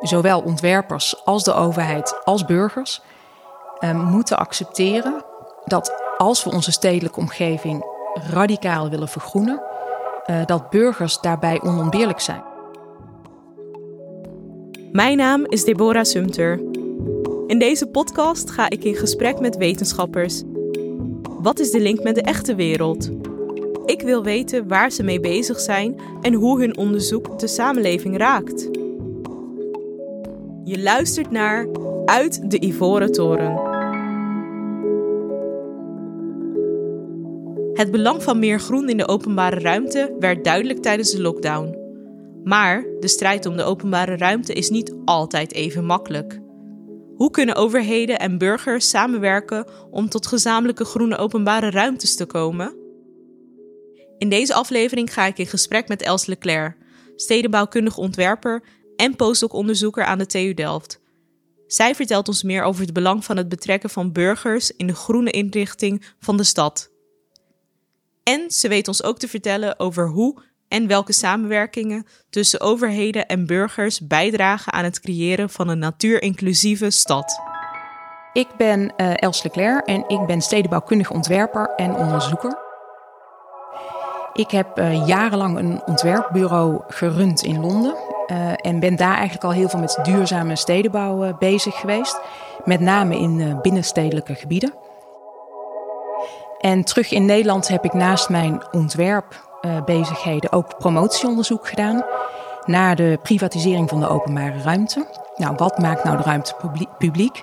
zowel ontwerpers als de overheid als burgers moeten accepteren dat als we onze stedelijke omgeving radicaal willen vergroenen, dat burgers daarbij onontbeerlijk zijn. Mijn naam is Deborah Sumter. In deze podcast ga ik in gesprek met wetenschappers. Wat is de link met de echte wereld? Ik wil weten waar ze mee bezig zijn en hoe hun onderzoek de samenleving raakt. Je luistert naar Uit de Ivoren Toren. Het belang van meer groen in de openbare ruimte werd duidelijk tijdens de lockdown. Maar de strijd om de openbare ruimte is niet altijd even makkelijk. Hoe kunnen overheden en burgers samenwerken om tot gezamenlijke groene openbare ruimtes te komen? In deze aflevering ga ik in gesprek met Els Leclerc, stedenbouwkundig ontwerper en postdoc-onderzoeker aan de TU Delft. Zij vertelt ons meer over het belang van het betrekken van burgers in de groene inrichting van de stad. En ze weet ons ook te vertellen over hoe en welke samenwerkingen tussen overheden en burgers bijdragen aan het creëren van een natuurinclusieve stad. Ik ben uh, Els Leclerc en ik ben stedenbouwkundig ontwerper en onderzoeker. Ik heb uh, jarenlang een ontwerpbureau gerund in Londen uh, en ben daar eigenlijk al heel veel met duurzame stedenbouw bezig geweest, met name in binnenstedelijke gebieden. En terug in Nederland heb ik naast mijn ontwerpbezigheden ook promotieonderzoek gedaan naar de privatisering van de openbare ruimte. Nou, wat maakt nou de ruimte publiek?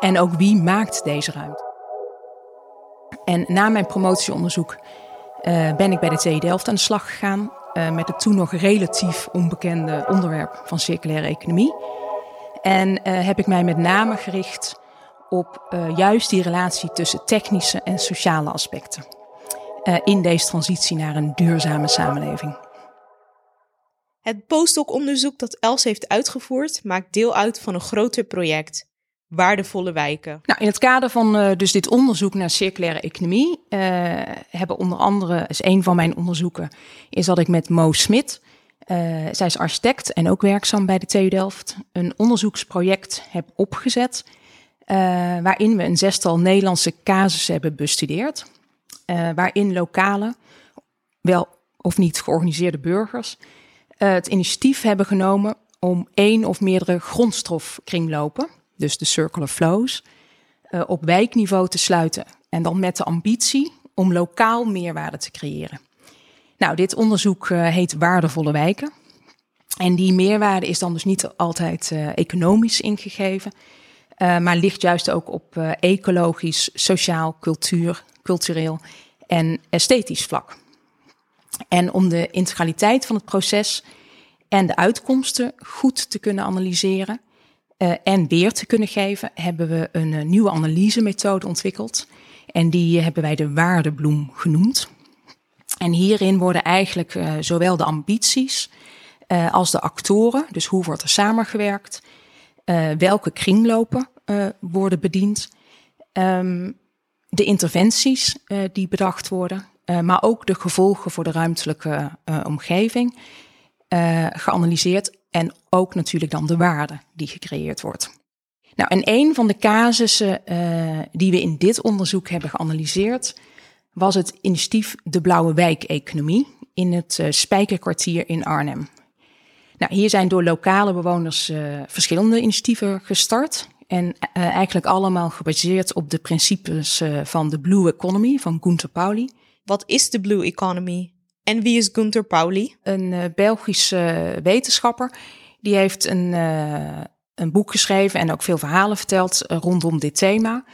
En ook wie maakt deze ruimte? En na mijn promotieonderzoek ben ik bij de TU Delft aan de slag gegaan uh, met het toen nog relatief onbekende onderwerp van circulaire economie. En uh, heb ik mij met name gericht op uh, juist die relatie tussen technische en sociale aspecten in deze transitie naar een duurzame samenleving. Het postdoc-onderzoek dat Els heeft uitgevoerd maakt deel uit van een groter project. Waardevolle wijken. Nou, in het kader van uh, dus dit onderzoek naar circulaire economie hebben onder andere, is een van mijn onderzoeken, is dat ik met Mo Smit, zij is architect en ook werkzaam bij de TU Delft, een onderzoeksproject heb opgezet waarin we een zestal Nederlandse casussen hebben bestudeerd. Waarin lokale, wel of niet georganiseerde burgers het initiatief hebben genomen om één of meerdere grondstofkringlopen, dus de circular flows, op wijkniveau te sluiten. En dan met de ambitie om lokaal meerwaarde te creëren. Nou, dit onderzoek heet Waardevolle Wijken. En die meerwaarde is dan dus niet altijd economisch ingegeven, maar ligt juist ook op ecologisch, sociaal, cultuur, cultureel en esthetisch vlak. En om de integraliteit van het proces en de uitkomsten goed te kunnen analyseren uh, en weer te kunnen geven, hebben we een nieuwe analysemethode ontwikkeld. En die hebben wij de waardebloem genoemd. En hierin worden eigenlijk zowel de ambities als de actoren, dus hoe wordt er samengewerkt, uh, welke kringlopen uh, worden bediend, um, de interventies uh, die bedacht worden, maar ook de gevolgen voor de ruimtelijke omgeving geanalyseerd en ook natuurlijk dan de waarde die gecreëerd wordt. Nou, en een van de casussen die we in dit onderzoek hebben geanalyseerd was het initiatief De Blauwe Wijk-economie in het Spijkerkwartier in Arnhem. Nou, hier zijn door lokale bewoners uh, verschillende initiatieven gestart. En eigenlijk allemaal gebaseerd op de principes van de Blue Economy van Gunther Pauli. Wat is de Blue Economy? En wie is Gunther Pauli? Een Belgische wetenschapper. Die heeft een, een boek geschreven en ook veel verhalen verteld rondom dit thema.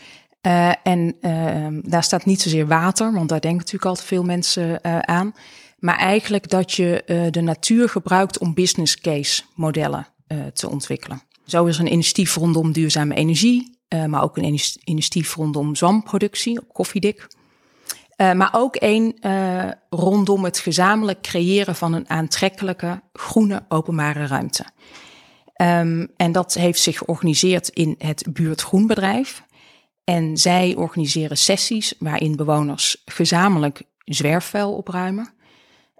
en ehm, daar staat niet zozeer water, want daar denken natuurlijk altijd veel mensen aan. Maar eigenlijk dat je de natuur gebruikt om business case modellen te ontwikkelen. Zo is er een initiatief rondom duurzame energie, maar ook een initiatief rondom zwamproductie koffiedik. Maar ook één rondom het gezamenlijk creëren van een aantrekkelijke groene openbare ruimte. Um, en dat heeft zich georganiseerd in het buurtgroenbedrijf. En zij organiseren sessies waarin bewoners gezamenlijk zwerfvuil opruimen.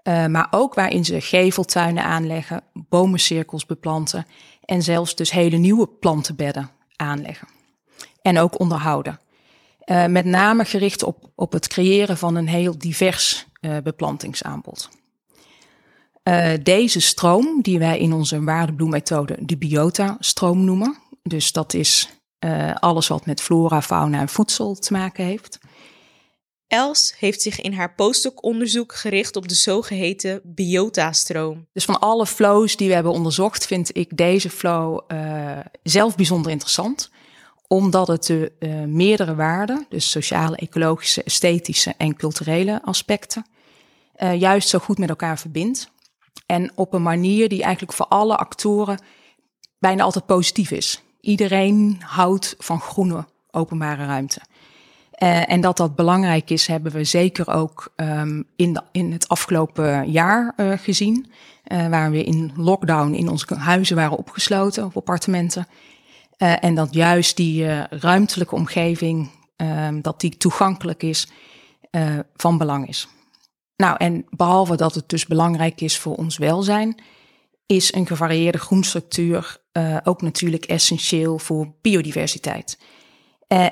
Uh, maar ook waarin ze geveltuinen aanleggen, bomencirkels beplanten en zelfs dus hele nieuwe plantenbedden aanleggen. En ook onderhouden. Uh, met name gericht op, op het creëren van een heel divers uh, beplantingsaanbod. deze stroom, die wij in onze waardebloemmethode de biota-stroom noemen, dus dat is alles wat met flora, fauna en voedsel te maken heeft Els heeft zich in haar postdoc-onderzoek gericht op de zogeheten biota-stroom. Dus van alle flows die we hebben onderzocht, vind ik deze flow zelf bijzonder interessant. Omdat het de uh, meerdere waarden, dus sociale, ecologische, esthetische en culturele aspecten, uh, juist zo goed met elkaar verbindt. En op een manier die eigenlijk voor alle actoren bijna altijd positief is. Iedereen houdt van groene openbare ruimte. Uh, en dat dat belangrijk is, hebben we zeker ook um, in, de, in het afgelopen jaar gezien. Waar we in lockdown in onze huizen waren opgesloten, of appartementen. En dat juist die ruimtelijke omgeving, um, dat die toegankelijk is, van belang is. Nou, en behalve dat het dus belangrijk is voor ons welzijn, is een gevarieerde groenstructuur ook natuurlijk essentieel voor biodiversiteit.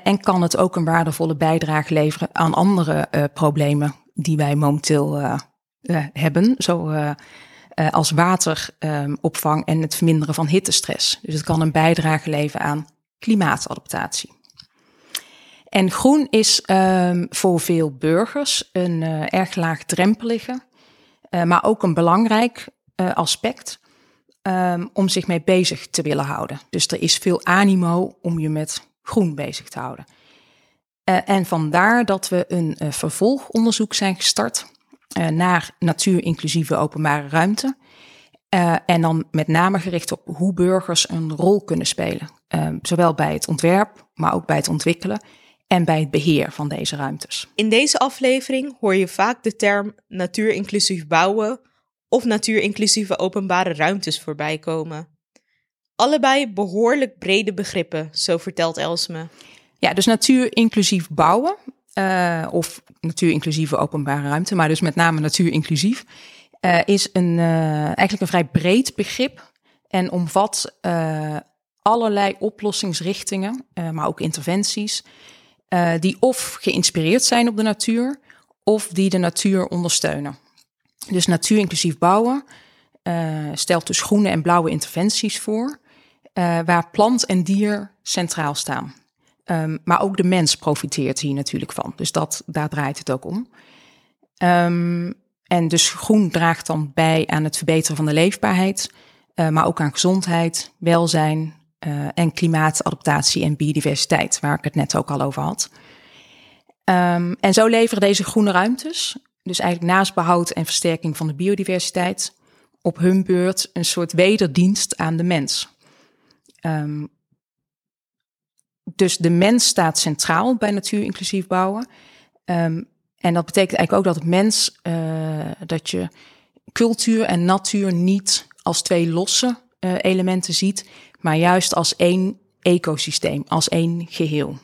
En kan het ook een waardevolle bijdrage leveren aan andere problemen die wij momenteel hebben, zo als wateropvang en het verminderen van hittestress. Dus het kan een bijdrage leveren aan klimaatadaptatie. En groen is um, voor veel burgers een erg laagdrempelige, maar ook een belangrijk aspect um, om zich mee bezig te willen houden. Dus er is veel animo om je met groen bezig te houden. Uh, en vandaar dat we een uh, vervolgonderzoek zijn gestart uh, naar natuur-inclusieve openbare ruimte. en dan met name gericht op hoe burgers een rol kunnen spelen. zowel bij het ontwerp, maar ook bij het ontwikkelen en bij het beheer van deze ruimtes. In deze aflevering hoor je vaak de term natuur-inclusief bouwen of natuur-inclusieve openbare ruimtes voorbij komen allebei behoorlijk brede begrippen, zo vertelt Elsme. Ja, dus natuur inclusief bouwen uh, of natuur inclusieve openbare ruimte, maar dus met name natuur inclusief, uh, is een, uh, eigenlijk een vrij breed begrip en omvat allerlei oplossingsrichtingen, maar ook interventies, die of geïnspireerd zijn op de natuur of die de natuur ondersteunen. Dus natuur inclusief bouwen stelt dus groene en blauwe interventies voor waar plant en dier centraal staan. Um, maar ook de mens profiteert hier natuurlijk van. Dus dat, daar draait het ook om. Um, en dus groen draagt dan bij aan het verbeteren van de leefbaarheid, uh, maar ook aan gezondheid, welzijn uh, en klimaatadaptatie en biodiversiteit, waar ik het net ook al over had. Um, en zo leveren deze groene ruimtes, dus eigenlijk naast behoud en versterking van de biodiversiteit, op hun beurt een soort wederdienst aan de mens. Dus de mens staat centraal bij natuur-inclusief bouwen. Um, en dat betekent eigenlijk ook dat het mens, uh, dat je cultuur en natuur niet als twee losse uh, elementen ziet, maar juist als één ecosysteem, als één geheel.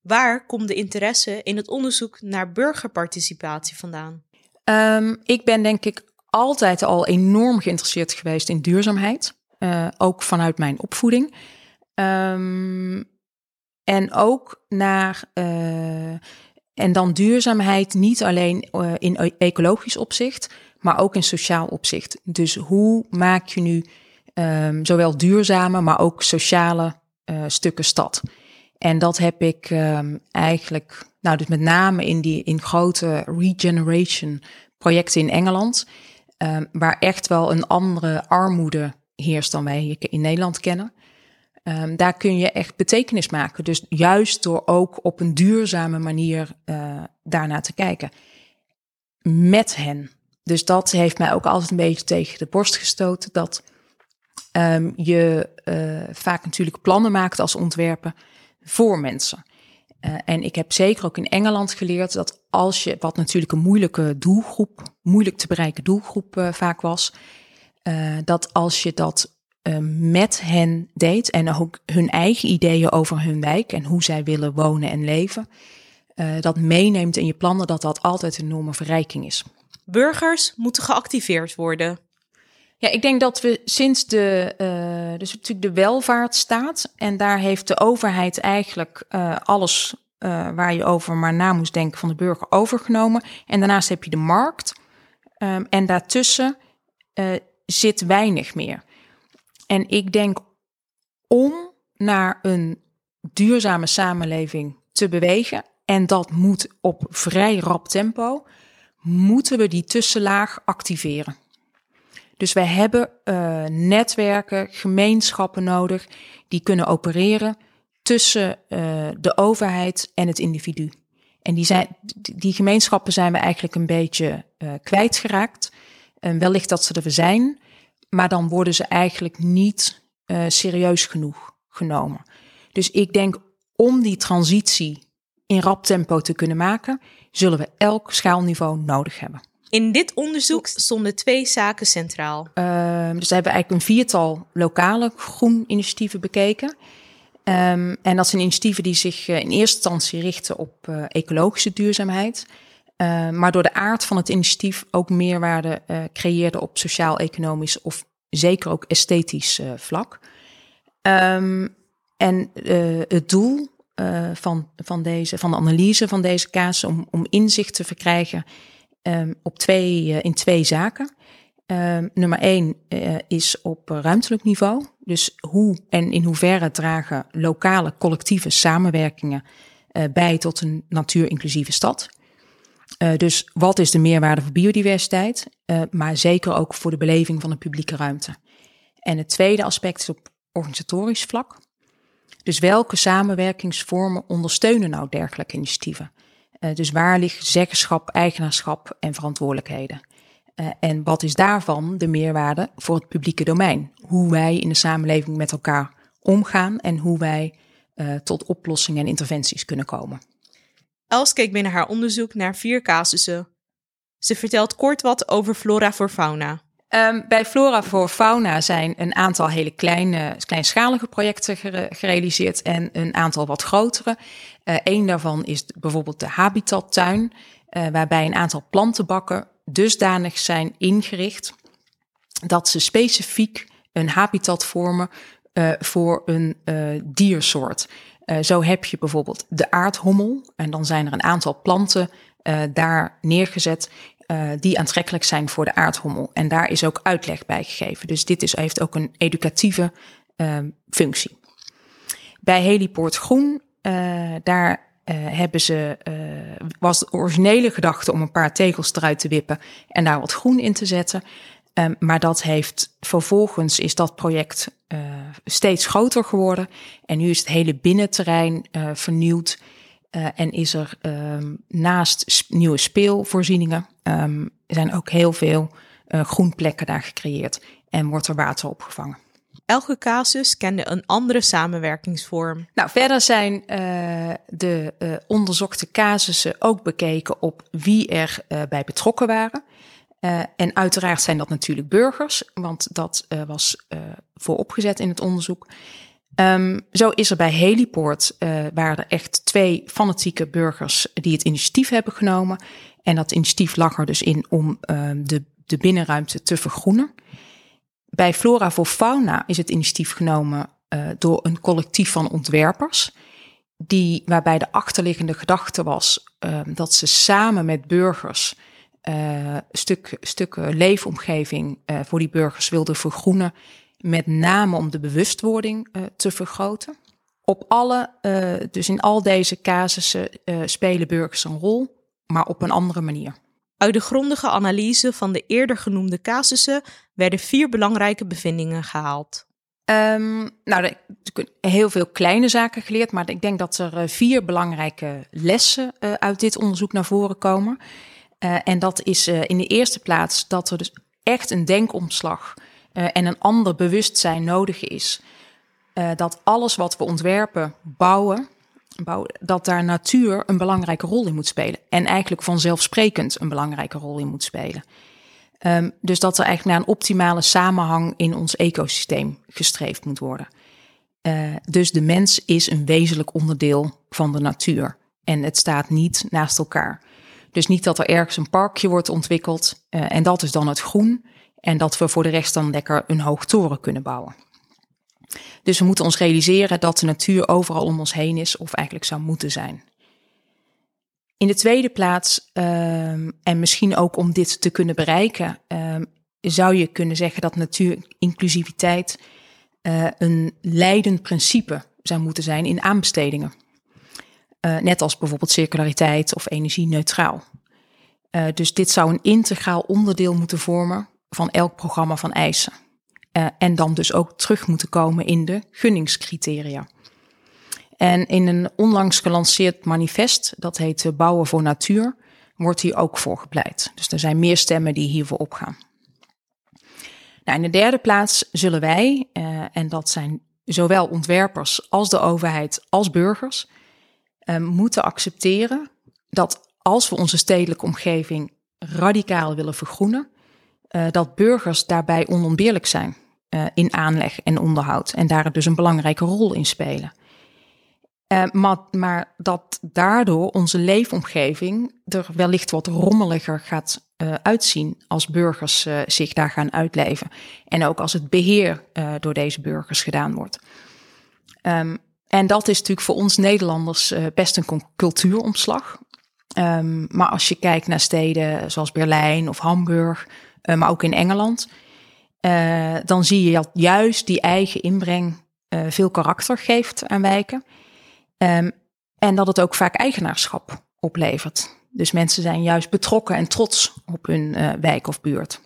Waar komt de interesse in het onderzoek naar burgerparticipatie vandaan? Um, ik ben denk ik altijd al enorm geïnteresseerd geweest in duurzaamheid. Uh, ook vanuit mijn opvoeding. Um, en ook naar. Uh, en dan duurzaamheid niet alleen uh, in e-, ecologisch opzicht, maar ook in sociaal opzicht. Dus hoe maak je nu um, zowel duurzame, maar ook sociale stukken stad? En dat heb ik um, eigenlijk, nou, dus met name in die in grote regeneration projecten in Engeland, um, waar echt wel een andere armoede heerst dan wij in Nederland kennen. Um, daar kun je echt betekenis maken. Dus juist door ook op een duurzame manier uh, daarnaar te kijken. Met hen. Dus dat heeft mij ook altijd een beetje tegen de borst gestoten. Dat um, je uh, vaak natuurlijk plannen maakt als ontwerpen voor mensen. Uh, en ik heb zeker ook in Engeland geleerd dat als je, wat natuurlijk een moeilijke doelgroep, moeilijk te bereiken doelgroep vaak was, dat als je dat uh, met hen deed en ook hun eigen ideeën over hun wijk en hoe zij willen wonen en leven, uh, dat meeneemt in je plannen, dat dat altijd een enorme verrijking is. Burgers moeten geactiveerd worden. Ja, ik denk dat we sinds de, uh, dus natuurlijk de welvaartsstaat, en daar heeft de overheid eigenlijk uh, alles uh, waar je over maar na moest denken van de burger overgenomen. En daarnaast heb je de markt. Um, en daartussen zit weinig meer. En ik denk om naar een duurzame samenleving te bewegen, en dat moet op vrij rap tempo, moeten we die tussenlaag activeren. Dus we hebben uh, netwerken, gemeenschappen nodig die kunnen opereren tussen uh, de overheid en het individu. En die, zijn, die gemeenschappen zijn we eigenlijk een beetje uh, kwijtgeraakt. En wellicht dat ze er zijn, maar dan worden ze eigenlijk niet serieus genoeg genomen. Dus ik denk om die transitie in rap tempo te kunnen maken, zullen we elk schaalniveau nodig hebben. In dit onderzoek stonden twee zaken centraal. Uh, dus we hebben eigenlijk een viertal lokale groeninitiatieven bekeken. Um, en dat zijn initiatieven die zich uh, in eerste instantie richten op uh, ecologische duurzaamheid. Uh, maar door de aard van het initiatief ook meerwaarde uh, creëerde op sociaal-economisch of zeker ook esthetisch uh, vlak. Um, en het doel van, van, deze, van de analyse van deze casus om, om inzicht te verkrijgen um, op twee, in twee zaken. Um, nummer één is op ruimtelijk niveau. Dus hoe en in hoeverre dragen lokale collectieve samenwerkingen bij tot een natuurinclusieve stad. Uh, dus wat is de meerwaarde voor biodiversiteit, uh, maar zeker ook voor de beleving van de publieke ruimte. En het tweede aspect is op organisatorisch vlak. Dus welke samenwerkingsvormen ondersteunen nou dergelijke initiatieven? Uh, dus waar ligt zeggenschap, eigenaarschap en verantwoordelijkheden? En wat is daarvan de meerwaarde voor het publieke domein? Hoe wij in de samenleving met elkaar omgaan en hoe wij tot oplossingen en interventies kunnen komen. Els keek binnen haar onderzoek naar vier casussen. Ze vertelt kort wat over flora voor fauna. Um, bij Flora voor Fauna zijn een aantal hele kleine, kleinschalige projecten gere gerealiseerd en een aantal wat grotere. Een daarvan is bijvoorbeeld de Habitattuin, uh, waarbij een aantal plantenbakken dusdanig zijn ingericht dat ze specifiek een habitat vormen uh, voor een diersoort. Zo heb je bijvoorbeeld de aardhommel en dan zijn er een aantal planten daar neergezet uh, die aantrekkelijk zijn voor de aardhommel. En daar is ook uitleg bij gegeven. Dus dit is, heeft ook een educatieve uh, functie. Bij Helipoort Groen, uh, daar hebben ze, was de originele gedachte om een paar tegels eruit te wippen en daar wat groen in te zetten. Um, maar dat heeft vervolgens is dat project steeds groter geworden. En nu is het hele binnenterrein vernieuwd. Uh, en is er um, naast sp nieuwe speelvoorzieningen, um, zijn ook heel veel groenplekken daar gecreëerd en wordt er water opgevangen. Elke casus kende een andere samenwerkingsvorm. Nou, verder zijn uh, de uh, onderzochte casussen ook bekeken op wie er uh, bij betrokken waren. En uiteraard zijn dat natuurlijk burgers, want dat was vooropgezet in het onderzoek. Um, zo is er bij Heliport, uh, waren er echt twee fanatieke burgers die het initiatief hebben genomen. En dat initiatief lag er dus in om uh, de, de binnenruimte te vergroenen. Bij Flora voor Fauna is het initiatief genomen uh, door een collectief van ontwerpers. Die, waarbij de achterliggende gedachte was dat ze samen met burgers stuk, stukken leefomgeving voor die burgers wilden vergroenen met name om de bewustwording uh, te vergroten. Op alle, uh, dus in al deze casussen uh, spelen burgers een rol, maar op een andere manier. Uit de grondige analyse van de eerder genoemde casussen werden vier belangrijke bevindingen gehaald. Um, nou, er heel veel kleine zaken geleerd, maar ik denk dat er vier belangrijke lessen uh, uit dit onderzoek naar voren komen. Uh, en dat is uh, in de eerste plaats dat er dus echt een denkomslag uh, en een ander bewustzijn nodig is. Dat alles wat we ontwerpen, bouwen, bouwen, dat daar natuur een belangrijke rol in moet spelen. En eigenlijk vanzelfsprekend een belangrijke rol in moet spelen. Um, dus dat er eigenlijk naar een optimale samenhang in ons ecosysteem gestreefd moet worden. Dus de mens is een wezenlijk onderdeel van de natuur. En het staat niet naast elkaar. Dus niet dat er ergens een parkje wordt ontwikkeld uh, en dat is dan het groen. En dat we voor de rest dan lekker een hoog toren kunnen bouwen. Dus we moeten ons realiseren dat de natuur overal om ons heen is, of eigenlijk zou moeten zijn. In de tweede plaats, um, en misschien ook om dit te kunnen bereiken, um, zou je kunnen zeggen dat natuurinclusiviteit uh, een leidend principe zou moeten zijn in aanbestedingen. Uh, net als bijvoorbeeld circulariteit of energie-neutraal. Uh, dus dit zou een integraal onderdeel moeten vormen van elk programma van eisen. Uh, en dan dus ook terug moeten komen in de gunningscriteria. En in een onlangs gelanceerd manifest, dat heet Bouwen voor Natuur, wordt hier ook voor gepleit. Dus er zijn meer stemmen die hiervoor opgaan. Nou, in de derde plaats zullen wij, en dat zijn zowel ontwerpers als de overheid als burgers, uh, moeten accepteren dat als we onze stedelijke omgeving radicaal willen vergroenen, uh, dat burgers daarbij onontbeerlijk zijn uh, in aanleg en onderhoud en daar dus een belangrijke rol in spelen. Uh, maar, maar, dat daardoor onze leefomgeving er wellicht wat rommeliger gaat uh, uitzien als burgers zich daar gaan uitleven. En ook als het beheer door deze burgers gedaan wordt. Um, en dat is natuurlijk voor ons Nederlanders best een cultuuromslag. Um, maar als je kijkt naar steden zoals Berlijn of Hamburg, maar ook in Engeland, dan zie je dat juist die eigen inbreng veel karakter geeft aan wijken. Um, en dat het ook vaak eigenaarschap oplevert. Dus mensen zijn juist betrokken en trots op hun wijk of buurt.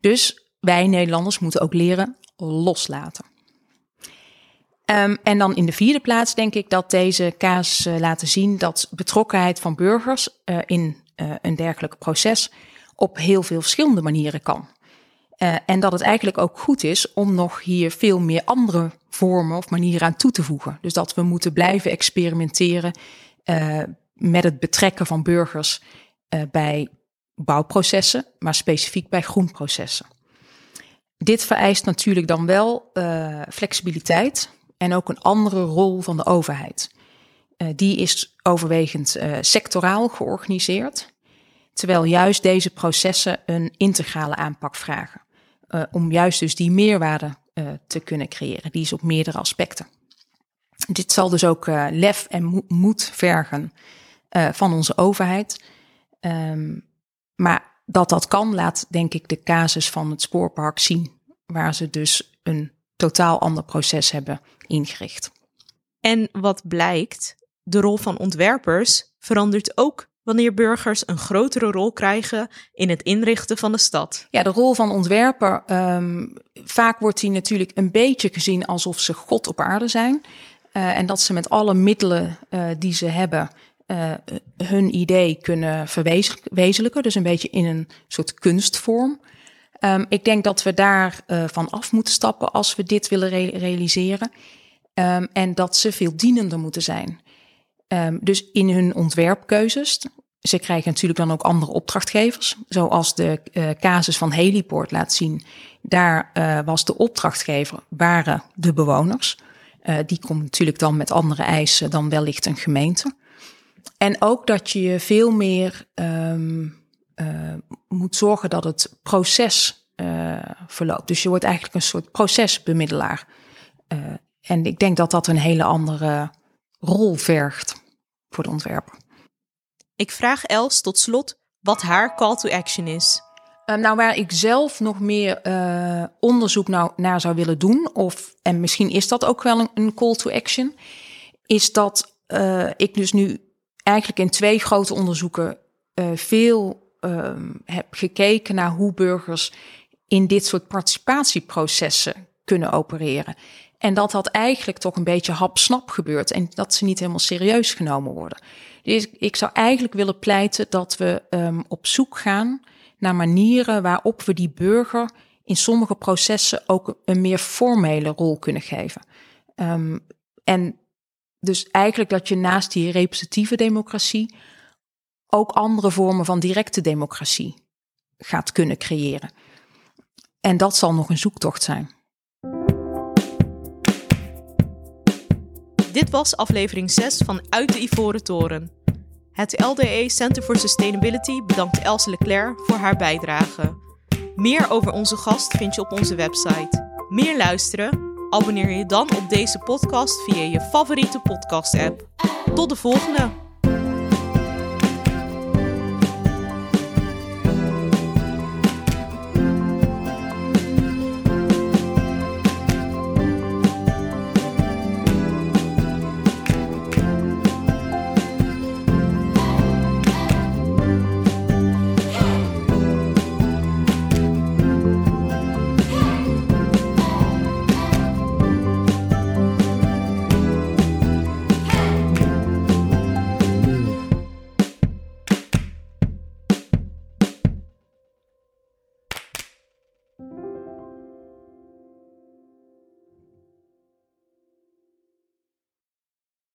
Dus wij Nederlanders moeten ook leren loslaten. Um, en dan in de vierde plaats denk ik dat deze kaas uh, laten zien dat betrokkenheid van burgers uh, in een dergelijk proces op heel veel verschillende manieren kan. En dat het eigenlijk ook goed is om nog hier veel meer andere vormen of manieren aan toe te voegen. Dus dat we moeten blijven experimenteren met het betrekken van burgers bij bouwprocessen, maar specifiek bij groenprocessen. Dit vereist natuurlijk dan wel flexibiliteit en ook een andere rol van de overheid. die is overwegend sectoraal georganiseerd, terwijl juist deze processen een integrale aanpak vragen uh, om juist dus die meerwaarde te kunnen creëren. Die is op meerdere aspecten. Dit zal dus ook lef en moed vergen van onze overheid. Um, maar dat dat kan, laat denk ik de casus van het spoorpark zien, waar ze dus een totaal ander proces hebben ingericht. En wat blijkt, de rol van ontwerpers verandert ook wanneer burgers een grotere rol krijgen in het inrichten van de stad? Ja, de rol van ontwerper, um, vaak wordt die natuurlijk een beetje gezien alsof ze God op aarde zijn. Uh, en dat ze met alle middelen uh, die ze hebben uh, hun idee kunnen verwezenlijken. Dus een beetje in een soort kunstvorm. Um, ik denk dat we daar van af moeten stappen als we dit willen re realiseren. Um, en dat ze veel dienender moeten zijn. Um, dus in hun ontwerpkeuzes, ze krijgen natuurlijk dan ook andere opdrachtgevers, zoals de uh, casus van Heliport laat zien. Daar uh, was de opdrachtgever, waren de bewoners. Die komt natuurlijk dan met andere eisen dan wellicht een gemeente. En ook dat je veel meer moet zorgen dat het proces verloopt. Dus je wordt eigenlijk een soort procesbemiddelaar. en ik denk dat dat een hele andere rol vergt voor de ontwerper. Ik vraag Els tot slot wat haar call to action is. Uh, nou, waar ik zelf nog meer uh, onderzoek nou, naar zou willen doen, of en misschien is dat ook wel een, een call to action, is dat uh, ik dus nu eigenlijk in twee grote onderzoeken veel ehm, heb gekeken naar hoe burgers in dit soort participatieprocessen kunnen opereren. En dat dat eigenlijk toch een beetje hapsnap gebeurt en dat ze niet helemaal serieus genomen worden. Dus ik zou eigenlijk willen pleiten dat we um, op zoek gaan naar manieren waarop we die burger in sommige processen ook een meer formele rol kunnen geven. Um, en dus eigenlijk dat je naast die representatieve democratie ook andere vormen van directe democratie gaat kunnen creëren. En dat zal nog een zoektocht zijn. Dit was aflevering 6 van Uit de Ivoren Toren. Het LDE Center for Sustainability bedankt Else Leclerc voor haar bijdrage. Meer over onze gast vind je op onze website. Meer luisteren? Abonneer je dan op deze podcast via je favoriete podcast-app. Tot de volgende!